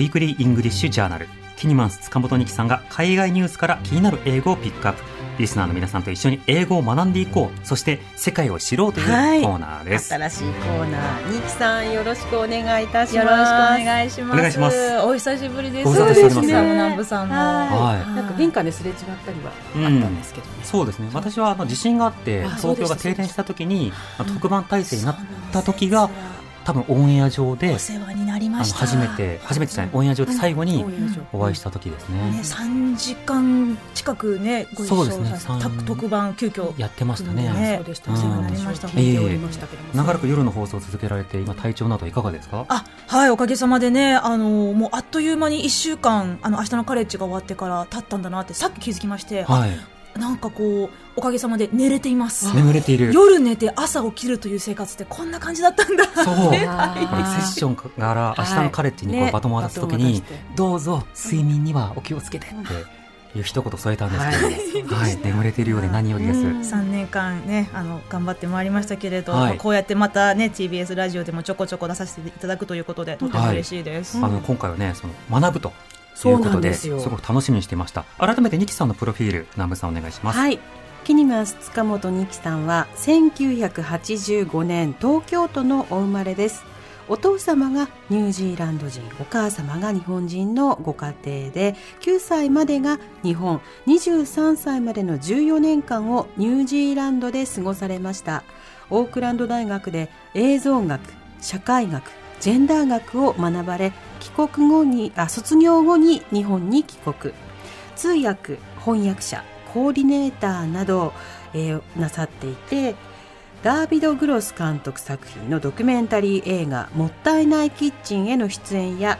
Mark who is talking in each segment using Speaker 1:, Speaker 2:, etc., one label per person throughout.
Speaker 1: Weekly English Journal キニマンス塚本ニキさんが海外ニュースから気になる英語をピックアップ。リスナーの皆さんと一緒に英語を学んでいこう。そして世界を知ろうというコ
Speaker 2: はい。
Speaker 1: ーナーです、
Speaker 2: 新しいコーナーニキさんよろしくお願いいたします。
Speaker 3: よろしくお願いします。
Speaker 1: お願いします。
Speaker 3: お久しぶりです。
Speaker 1: ご無沙汰しております。
Speaker 3: ニキさんも南部さんも。
Speaker 2: は
Speaker 1: はい。
Speaker 2: なんか玄関ですれ違ったりはあったんですけどね、
Speaker 1: そうですね。私はあの地震があって
Speaker 2: あ
Speaker 1: 東京が停電した時にまあ特番体制になった時が多分オンエア上で
Speaker 3: お世話になりました。
Speaker 1: 初めて初めてじゃないオンエア上で最後にお会いした時ですね。
Speaker 3: ね、三時間近くね、ご一緒させて、
Speaker 1: 三
Speaker 3: 特特番急遽。
Speaker 1: やってましたね。
Speaker 3: ね
Speaker 2: そうでした。
Speaker 3: お世話になりました。
Speaker 2: 聞いておりましたけども、
Speaker 1: 長らく夜の放送を続けられて今体調などいかがですか？
Speaker 3: あはいおかげさまでねあのもうあっという間に1週間あの明日のカレッジが終わってから経ったんだなってさっき気づきまして、あ
Speaker 1: はい
Speaker 3: なんかこうおかげさまで寝れています。
Speaker 1: 眠れている。
Speaker 3: 夜寝て朝起きるという生活ってこんな感じだったんだ。
Speaker 1: そう。セッションから明日のカレッジにこう
Speaker 2: はい
Speaker 1: バトンを渡すときにどうぞ睡眠にはお気をつけてっていう一言添えたんですけど、
Speaker 2: は
Speaker 1: はい。い、眠れているようで何よりです。
Speaker 2: うん。
Speaker 3: 3年間ねあの頑張ってまいりましたけれど、
Speaker 1: はい。
Speaker 3: まあこうやってまたね TBS ラジオでもちょこちょこ出させていただくということでとても嬉しいです、
Speaker 1: あの今回はねその学ぶということで
Speaker 2: すよ。
Speaker 1: すごく楽しみにしていました。改めてニキさんのプロフィール南部さんお願いします、
Speaker 2: はい。キニマス塚本二木さんは1985年東京都のお生まれです。お父様がニュージーランド人お母様が日本人のご家庭で9歳までが日本23歳までの14年間をニュージーランドで過ごされました。オークランド大学で映像学社会学ジェンダー学を学ばれ帰国後にあ卒業後に日本に帰国。通訳翻訳者コーディネーターなど、えーなさっていてダービド・グロス監督作品のドキュメンタリー映画「もったいないキッチン」への出演や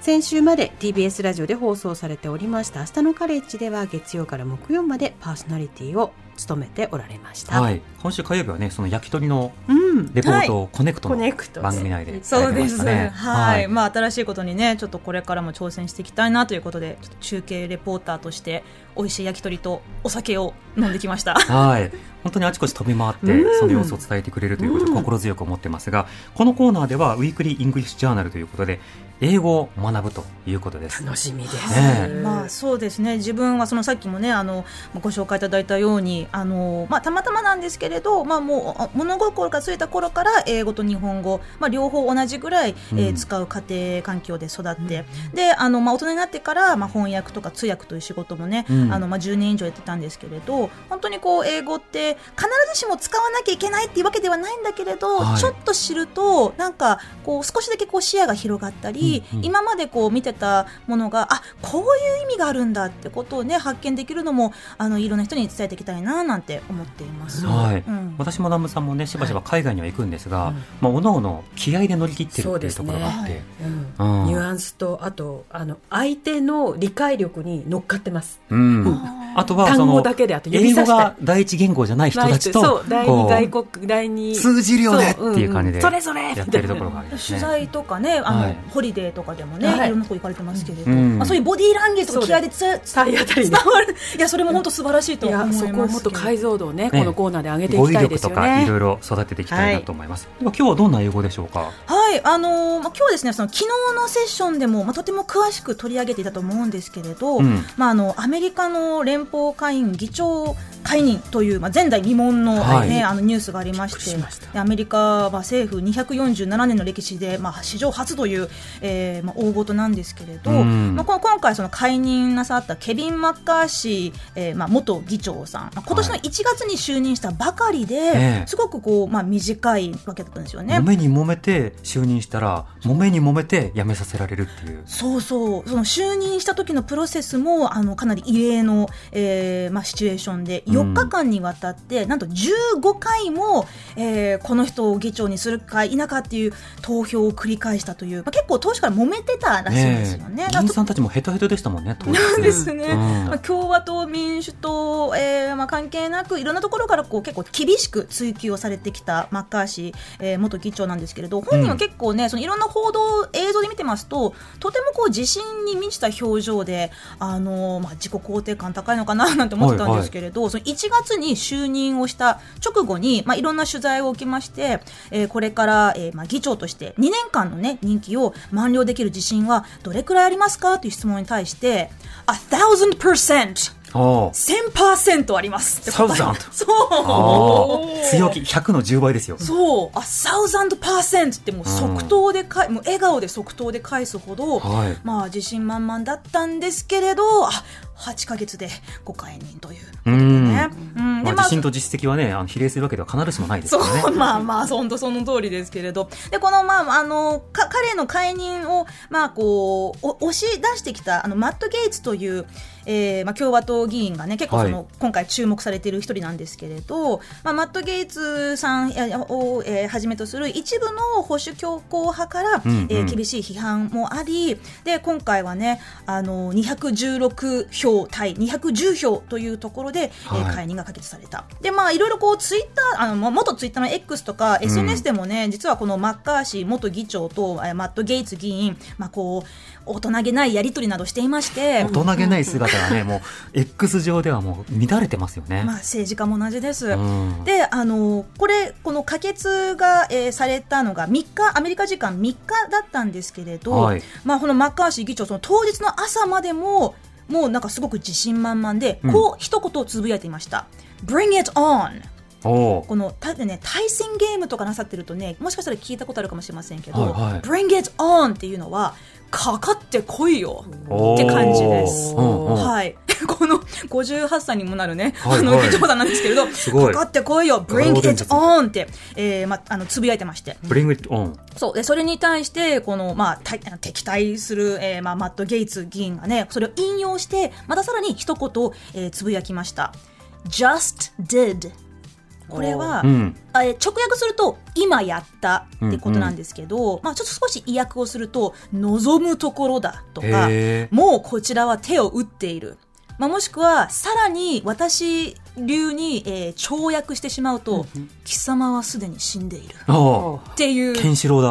Speaker 2: 先週まで TBS ラジオで放送されておりました「明日のカレッジ」では月曜から木曜までパーソナリティを務めておられました。
Speaker 1: はい、今週火曜日はねその焼き鳥の
Speaker 2: うん、
Speaker 1: レポートをコネクト
Speaker 2: コ
Speaker 1: の番組内で
Speaker 3: そうです、
Speaker 1: されてましたね。
Speaker 3: はい、まあ新しいことにねちょっとこれからも挑戦していきたいなということで中継レポーターとして美味しい焼き鳥とお酒を飲んできました。
Speaker 1: はい。本当にあちこち飛び回って
Speaker 2: うん、
Speaker 1: その様子を伝えてくれるということで
Speaker 2: うん。
Speaker 1: 心強く思ってますが、このコーナーでは、 Weekly English Journal ということで、英語を学ぶということです。
Speaker 2: 楽しみです。
Speaker 1: ねえ。
Speaker 3: まあそうですね。自分はそのさっきもねあのご紹介いただいたようにあの、まあ、たまたまなんですけれど、まあ、もうあ物心がついた頃から英語と日本語、まあ、両方同じぐらい、えー
Speaker 1: うん
Speaker 3: 使う家庭環境で育って、であの、まあ、大人になってから、まあ、翻訳とか通訳という仕事もね、
Speaker 1: うん。
Speaker 3: あのまあ、10年以上やってたんですけれど本当にこう英語って必ずしも使わなきゃいけないっていうわけではないんだけれど、
Speaker 1: はい。
Speaker 3: ちょっと知るとなんかこう少しだけこう視野が広がったり、
Speaker 1: うんうん。
Speaker 3: 今までこう見てたものがあこういう意味があるんだってことをね発見できるのもあのいろんな人に伝えていきたいななんて思っています。
Speaker 1: はい。
Speaker 3: うん。
Speaker 1: 私も南部さんもね、しばしば海外には行くんですが、
Speaker 2: うん。
Speaker 1: まあ、おのおの気合で乗り切ってるっていうところがあって、
Speaker 2: うん。
Speaker 1: うん。
Speaker 2: ニュアンスとあとあの相手の理解力に乗っかってます。
Speaker 1: うん。あとは、そ
Speaker 2: 単語
Speaker 1: の
Speaker 2: だ、けであと指
Speaker 1: 英語が第一言語じゃない人たちと、
Speaker 2: 第
Speaker 1: こう
Speaker 2: 二外国第二。
Speaker 1: 通じるよねっていう感じで
Speaker 2: それそれ。
Speaker 1: やってるところがありますね。
Speaker 3: 取材とかねあの、
Speaker 1: はい。
Speaker 3: ホリデーとかでもね、
Speaker 2: はい。
Speaker 3: い、ろんなとこ行かれてますけれど、
Speaker 1: うん。
Speaker 3: まあ、そういうボディーランゲージとか気合でつ伝
Speaker 2: 体当たり
Speaker 3: 伝わる。いやそれも本当素晴らしいと
Speaker 2: い
Speaker 3: 思います。
Speaker 2: やそこをもっと解像度をね
Speaker 1: ね。
Speaker 2: このコーナーで上げてい
Speaker 1: 語
Speaker 2: きたい
Speaker 1: 彙力とか
Speaker 2: ですよね
Speaker 1: いろいろ育てていきたいなと思います。今日はどんな英語でしょうか？
Speaker 3: はい、あのーまあ、今日はですね、その昨日のセッションでも、まあ、とても詳しく取り上げていたと思うんですけれど、
Speaker 1: うん。
Speaker 3: まあ、あの、アメリカの連邦下院議長解任という、まあ、前代未聞の,、
Speaker 1: はい。
Speaker 3: ねあのニュースがありまして、アメリカは政府247年の歴史で、まあ、史上初という、えーまあ、大事なんですけれど、
Speaker 1: うん。
Speaker 3: まあ、この今回その解任なさったケビン・マッカーシー、えーまあ、元議長さん、まあ、今年の1月に就任したばかりで、
Speaker 1: ええ。
Speaker 3: すごくこう、まあ、短いわけだったんですよね。
Speaker 1: 揉めに揉めて就任したら、揉めに揉めて辞めさせられるっていう。
Speaker 3: そうそう、その就任した時のプロセスもあのかなり異例の、えーまあ、シチュエーションで、
Speaker 1: うん
Speaker 3: 4日間にわたって、なんと15回も、えーこの人を議長にするか否かっていう投票を繰り返したという、まあ、結構当初から揉めてたらしいんですよね。
Speaker 1: え。
Speaker 3: だから
Speaker 1: 議員さんたちもヘトヘトでしたもんね、当時
Speaker 3: そうですね、
Speaker 1: うん。
Speaker 3: まあ、共和党、民主党、えーまあ、関係なくいろんなところからこう結構厳しく追及をされてきたマッカーシー、えー元議長なんですけれど本人は結構ね、そのいろんな報道映像で見てますととてもこう自信に満ちた表情であの、まあ、自己肯定感高いのかななんて思ってたんですけれど、そのその1月に就任をした直後に、まあ、いろんな取材を受けまして、えーこれから、えーまあ、議長として2年間のね、任期を満了できる自信はどれくらいありますか？という質問に対して、a thousand percent!
Speaker 1: おー
Speaker 3: 1000%あります。って答え
Speaker 1: 1000
Speaker 3: そう
Speaker 1: 強気。100の10倍ですよ。
Speaker 3: そう、あ、サウザンドパーセントってもう即答でかい、もう笑顔で即答で返すほど、
Speaker 1: はい。
Speaker 3: まあ自信満々だったんですけれど、あ、8ヶ月でご解任ということでね。うん
Speaker 1: まあ、自信と実績はね、あの比例するわけでは必ずしもないですからね。
Speaker 3: そう、まあまあ、本当その通りですけれど。で、この、まあ、あの、か、彼の解任を、まあ、こう、お押し出してきた、あの、マット・ゲイツという、えー、まあ、共和党議員がね、結構その、
Speaker 1: はい。
Speaker 3: 今回注目されている一人なんですけれど、まあ、マット・ゲイツさんえを、えーはじめとする一部の保守強硬派から、
Speaker 1: うんうん。
Speaker 3: えー厳しい批判もあり、で、今回はね、あの、216票対210票というところで、えー
Speaker 1: はい。
Speaker 3: 解任が可決された。で、まあ、いろいろこう、ツイッター、あの、まあ元ツイッターの X とか、SNS でもね、実はこのマッカーシー元議長と、えーマット・ゲイツ議員、まあ、こう、大人げないやり取りなどしていまして、
Speaker 1: 大人げない姿がね、もう X 上ではもう乱れてますよね。
Speaker 3: まあ、政治家も同じです。
Speaker 1: うん
Speaker 3: で、あのこれ、この可決が、えーされたのが3日、アメリカ時間3日だったんですけれど、
Speaker 1: はい
Speaker 3: まあ、このマッカーシー議長、その当日の朝までも、もうなんかすごく自信満々で、
Speaker 1: うん
Speaker 3: こう一言つぶやいていました。Bring it on! このたね、対戦ゲームとかなさってるとね、もしかしたら聞いたことあるかもしれませんけど、
Speaker 1: はいはい
Speaker 3: Bring it on! っていうのは、かかってこいよって感じです。はい。この58歳にもなるね、
Speaker 1: はい
Speaker 3: あの、
Speaker 1: はい
Speaker 3: 議長さんなんですけれど、かかってこいよ !Bring it on! って、えーま、あの、つぶやいてまして。
Speaker 1: Bring it on。
Speaker 3: そう。で、それに対して、この、まあ、対敵対する、えーまあ、マット・ゲイツ議員がね、それを引用して、またさらに一言、えーつぶやきました。just did. これは、えー直訳すると、今やったってことなんですけど、まあちょっと少し意訳をすると、望むところだとかもうこちらは手を打っている。まあもしくは、さらに私流に、えー跳躍してしまうと、貴様はすでに死んでいる。っていう。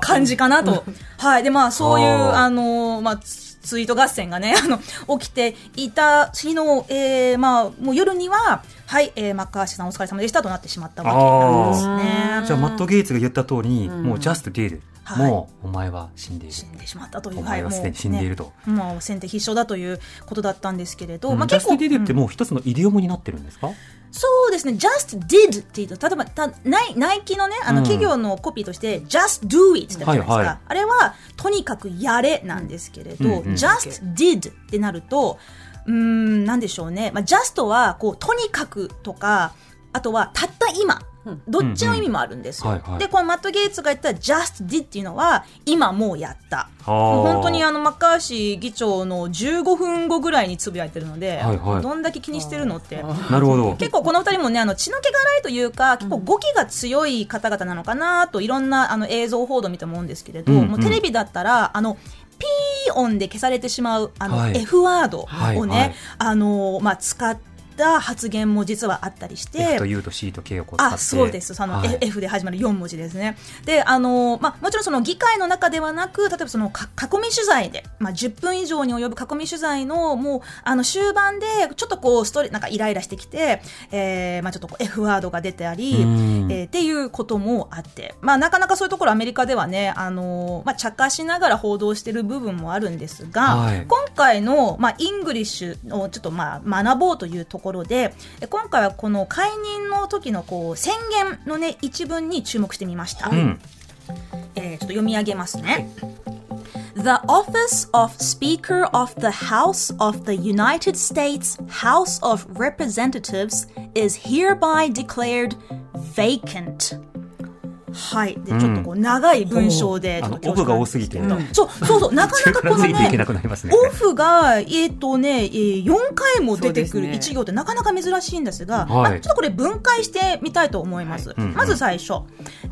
Speaker 3: 感じかなと。はい。で、まあ、そういう、
Speaker 1: あ
Speaker 3: の、まあ、ツツイート合戦がね、あの、起きていた日の、えー、まあ、もう夜には、はい、えー、マッカーシーさんお疲れ様でしたとなってしまったわけなんですね。
Speaker 1: じゃあ、マット・ゲイツが言った通りに、もう just did。
Speaker 3: はい
Speaker 1: もう、お前は死んでいる
Speaker 3: 死。んでしまったという、
Speaker 1: お前はすでに死んでいると。
Speaker 3: もう先手必勝だということだったんですけれど、
Speaker 1: うん
Speaker 3: まあ
Speaker 1: just
Speaker 3: 結構、
Speaker 1: did って
Speaker 3: うん
Speaker 1: もう一つのイディオムになってるんですか？
Speaker 3: そうですね、just did って言うと、例えば、たナイナイキのね、あの
Speaker 1: うん
Speaker 3: 企業のコピーとして、just do it って言ったじゃないですか。
Speaker 1: はいはい
Speaker 3: あれは、とにかくやれなんですけれど、
Speaker 1: うんうん
Speaker 3: just did ってなると、うーん、なんでしょうね。まあ、just は、こう、とにかくとか、あとは、たった今。どっちの意味もあるんですよ。
Speaker 1: うんうんはいはい
Speaker 3: で、このマット・ゲイツが言った just did っていうのは、今もうやった。本当にあの、マッカーシー議長の15分後ぐらいにつぶやいてるので、
Speaker 1: はいはい
Speaker 3: どんだけ気にしてるのって。
Speaker 1: なるほど。
Speaker 3: 結構この二人もね、あの、血の気が荒いというか、結構語気が強い方々なのかなと、いろんなあの映像報道を見て思うんですけれど、
Speaker 1: うんうん
Speaker 3: もうテレビだったら、あの、ピー音で消されてしまう、あの、
Speaker 1: はい。
Speaker 3: F ワードをね、
Speaker 1: はいはい。
Speaker 3: あの、まあ、使った発言も実はあったりして、
Speaker 1: F と U と C と K をこう。
Speaker 3: あ、そうです。その、
Speaker 1: はい
Speaker 3: F で始まる4文字ですね。で、あの、まあ、もちろんその議会の中ではなく、例えばそのか囲み取材で、まあ、10分以上に及ぶ囲み取材の、もう、あの、終盤で、ちょっとこう、ストレ、なんかイライラしてきて、えー、まあ、ちょっとこう F ワードが出てあり、
Speaker 1: うん
Speaker 3: えーっていうこともあって、まあ、なかなかそういうところアメリカではね、あの、まあ、茶化しながら報道してる部分もあるんですが、
Speaker 1: はい
Speaker 3: 今回の、まあ、 English をちょっと、まあ、学ぼうというところで、え今回はこの解任の時のこう宣言のね、一文に注目してみました。
Speaker 1: うん。
Speaker 3: えーちょっと読み上げますね。The office of Speaker of the House of the United States House of Representatives is hereby declared vacant. はい。で、ちょっとこう、長い文章で、ちょっと
Speaker 1: あの、オフが多すぎて、
Speaker 3: うんそう、そうそう、なかなかこのね
Speaker 1: な、くなりますね。
Speaker 3: オフが、えっ、とね、えー4回も出てくる一行ってなかなか珍しいんですが、
Speaker 1: はい
Speaker 3: まあちょっとこれ分解してみたいと思います。
Speaker 1: うんうん
Speaker 3: まず最初。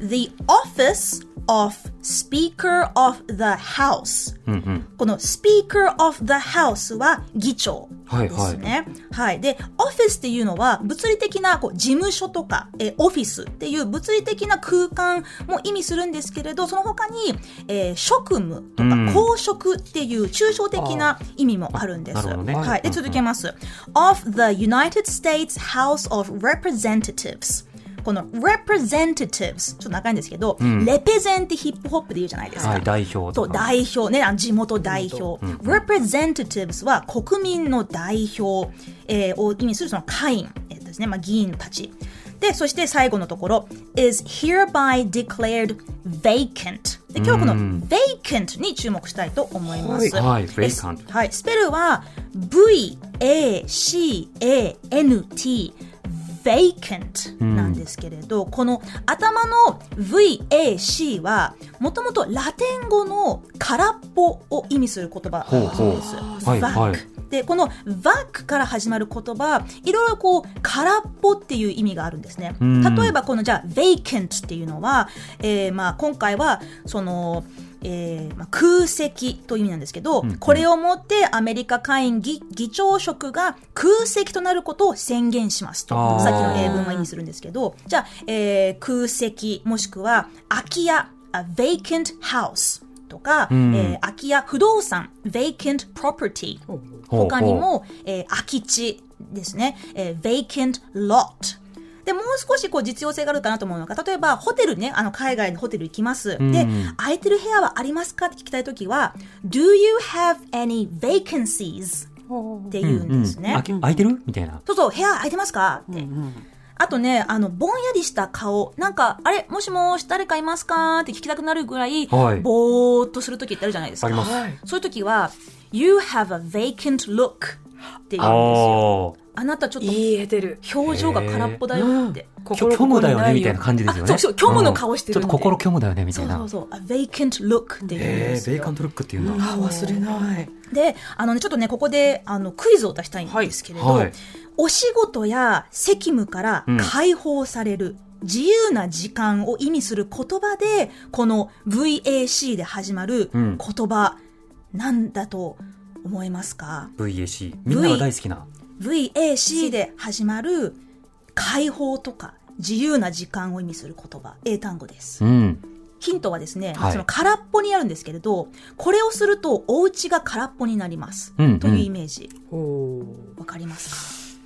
Speaker 3: The office of Speaker of the House
Speaker 1: うんうん。
Speaker 3: この Speaker of the House は議長ですね。はい、で、オフィスっていうのは物理的なこう事務所とか、えーオフィスっていう物理的な空間も意味するんですけれど、その他に、えー職務と
Speaker 1: うん
Speaker 3: か公職っていう抽象的な意味もあるんです。
Speaker 1: ね
Speaker 3: はい。で、
Speaker 1: うんうん
Speaker 3: 続けます。of the United States House of Representatives この representatives ちょっと長いんですけど、レペゼンってヒップホップで言うじゃないですか。
Speaker 1: はい、代表とか。
Speaker 3: 代表ね、地元代表。representatives は国民の代表、えーを意味するその会員、えーですね、まあ議員たち。で、そして最後のところ、is hereby declared vacant。で、今日はこの
Speaker 1: うん。
Speaker 3: vacant に注目したいと思います。
Speaker 1: はい。vacant
Speaker 3: はい、スペルは V-A-C-A-N-T vacant なんですけれど、この頭の VAC はもともとラテン語の空っぽを意味する言葉
Speaker 1: ほうほう。
Speaker 3: です。で、この vac から始まる言葉、いろいろこう、空っぽっていう意味があるんですね。
Speaker 1: ん。
Speaker 3: 例えばこのじゃあ vacant っていうのは、えー、まあ今回は、その、えーまあ、空席という意味なんですけど、これをもってアメリカ下院議議長職が空席となることを宣言しますと。さっきの英文は意味するんですけど、じゃあ、えー空席もしくは空き家、a vacant house とか、
Speaker 1: ん
Speaker 3: えー空き家不動産、vacant property 他にも、えー空き地ですね、えー vacant lot。で、もう少しこう実用性があるかなと思うのが、例えばホテルね、あの海外のホテル行きます。
Speaker 1: ん
Speaker 3: で、空いてる部屋はありますかって聞きたいときは、Do you have any vacancies? って言うんですね。
Speaker 1: あき空いてる？みたいな。
Speaker 3: そうそう、部屋空いてますか？って。あとね、あの、ぼんやりした顔。なんか、あれ？もしもし、誰かいますか？って聞きたくなるぐらい、
Speaker 1: はい
Speaker 3: ぼーっとするときってあるじゃないですか。
Speaker 1: あります
Speaker 4: はい
Speaker 3: そういうときは、You have a vacant look って言うんですよ。
Speaker 1: あ
Speaker 3: なたちょっと
Speaker 4: 言えてる。
Speaker 3: 表情が空っぽだよって。
Speaker 1: 虚虚無だよねみたいな感じですよね。
Speaker 3: あそうそう虚無の顔してるんで
Speaker 1: うんちょっと心虚無だよねみたいな。
Speaker 3: そうそうそう。a vacant look って言うん
Speaker 1: えー、
Speaker 3: ですよ。
Speaker 1: ベーカントルックっていうんだ。
Speaker 4: あ、忘れない。
Speaker 3: で、あのね、ちょっとね、ここで、あの、クイズを出したいんですけれど、
Speaker 1: はいはい
Speaker 3: お仕事や責務から解放される、自由な時間を意味する言葉で、この VAC で始まる
Speaker 1: うん
Speaker 3: 言葉、なんだと思いますか
Speaker 1: ？VAC。みんなが大好きな。
Speaker 3: VAC で始まる解放とか自由な時間を意味する言葉、英単語です。
Speaker 1: うん。
Speaker 3: ヒントはですね、
Speaker 1: はい
Speaker 3: その空っぽにあるんですけれど、これをするとお家が空っぽになります。
Speaker 1: うんうん
Speaker 3: というイメージ。
Speaker 4: お
Speaker 3: わかります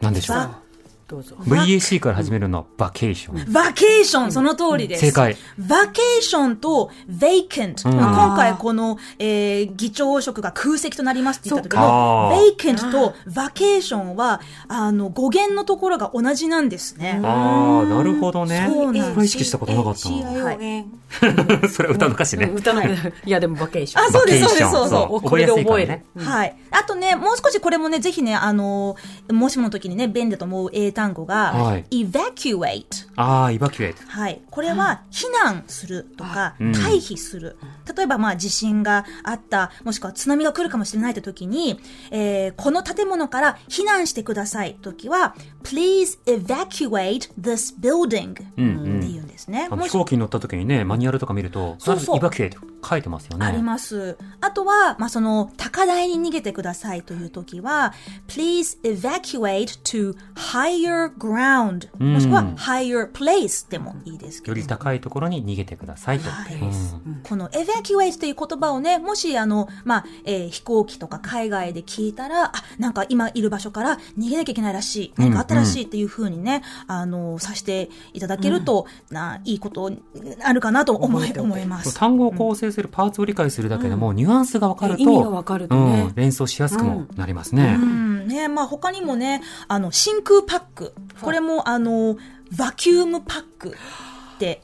Speaker 1: なんでしょう
Speaker 3: バ
Speaker 4: どうぞ。
Speaker 1: VAC から始めるのはバケーション。
Speaker 3: かバケーション、その通りです。
Speaker 1: 正解。
Speaker 3: バケーションと vacant、今回この、えー議長職が空席となりますって言った時の
Speaker 1: か
Speaker 3: vacant とバケーションはあの語源のところが同じなんですね。
Speaker 1: ああ、なるほどね。
Speaker 3: そうなんです
Speaker 1: これ意識したことなかった。それ歌の歌詞ね。
Speaker 4: 歌の、いやでもバケーション。
Speaker 3: あそうですそうですそう
Speaker 4: そう
Speaker 1: 覚えやすいからね。
Speaker 3: はい。あとね、もう少しこれもね、ぜひね、あのーもしもの時にね、便利だと思う英単語が、
Speaker 1: はい
Speaker 3: evacuate。
Speaker 1: ああ、イバキュエイト。
Speaker 3: はい。これは、避難するとか、
Speaker 1: うん
Speaker 3: 退避する。例えば、まあ、地震があった、もしくは津波が来るかもしれないと時に、えーこの建物から避難してください時は、please evacuate this building って
Speaker 1: うんうん
Speaker 3: 言うんですね。
Speaker 1: 飛行機に乗った時にね、マニュアルとか見ると、
Speaker 3: そうそう
Speaker 1: イバキュエイト書いてますよね。
Speaker 3: あります。あとは、まあ、その、高台に逃げてくださいというときは、please evacuate to higher ground、
Speaker 1: うん
Speaker 3: もしくは higher place でもいいですけど
Speaker 1: より。高いところに逃げてくださいと。
Speaker 3: はい
Speaker 1: うん
Speaker 3: この evacuate という言葉をね、もしあの、まあ、えー飛行機とか海外で聞いたら、あ、なんか今いる場所から逃げなきゃいけないらしい、何かあったらしいっていうふうにね、あの、さしていただけると、ないいことになるかなと思い、思います。
Speaker 1: 単語を構成するパーツを理解するだけでも、ニュアンスがわかると、
Speaker 4: 意味がわかるとね
Speaker 1: うん、連想しやすくもなりますね。
Speaker 3: うん、ね、まあ他にもね、あの、真空パック。これも、あの、 vacuum pack って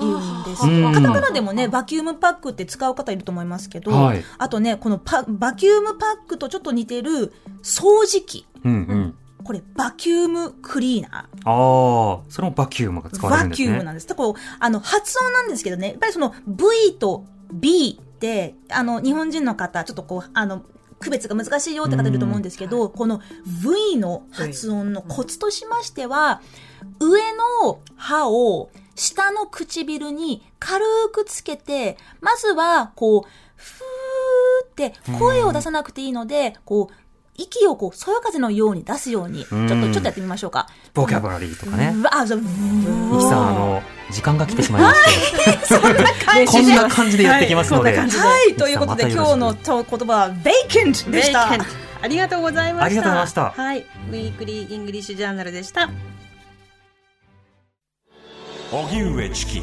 Speaker 3: 言うんです。
Speaker 1: うん
Speaker 3: カタカナでもね、バキュームパックって使う方いると思いますけど、
Speaker 1: はい
Speaker 3: あとね、このパ vacuum pack とちょっと似てる掃除機。
Speaker 1: うんうん。
Speaker 3: これ、 vacuum cleaner
Speaker 1: ああ、それもバキュームが使われるんですね。
Speaker 3: バキュームなんです。だからこう、あの、発音なんですけどね、やっぱりその V と B って、あの、日本人の方、ちょっとこう、あの、区別が難しいよって方いると思うんですけど、この V の発音のコツとしましては、上の歯を下の唇に軽くつけて、まずは、こう、ふーって声を出さなくていいので、こう、息をこう、そよ風のように出すように、ちょっと、ちょっとやってみましょうか。
Speaker 1: ボキャブラリーとかね。
Speaker 3: あ、そう、う
Speaker 1: ミキさん、あの、時間が来てしまいまして。こんな感じでやってきますので。
Speaker 4: はい
Speaker 3: ということで、今日のと言葉は、vacant でした。
Speaker 2: ありがとうございました。
Speaker 1: ありがとうございました
Speaker 2: はい。 Weekly English Journal でした。
Speaker 5: 荻上チキ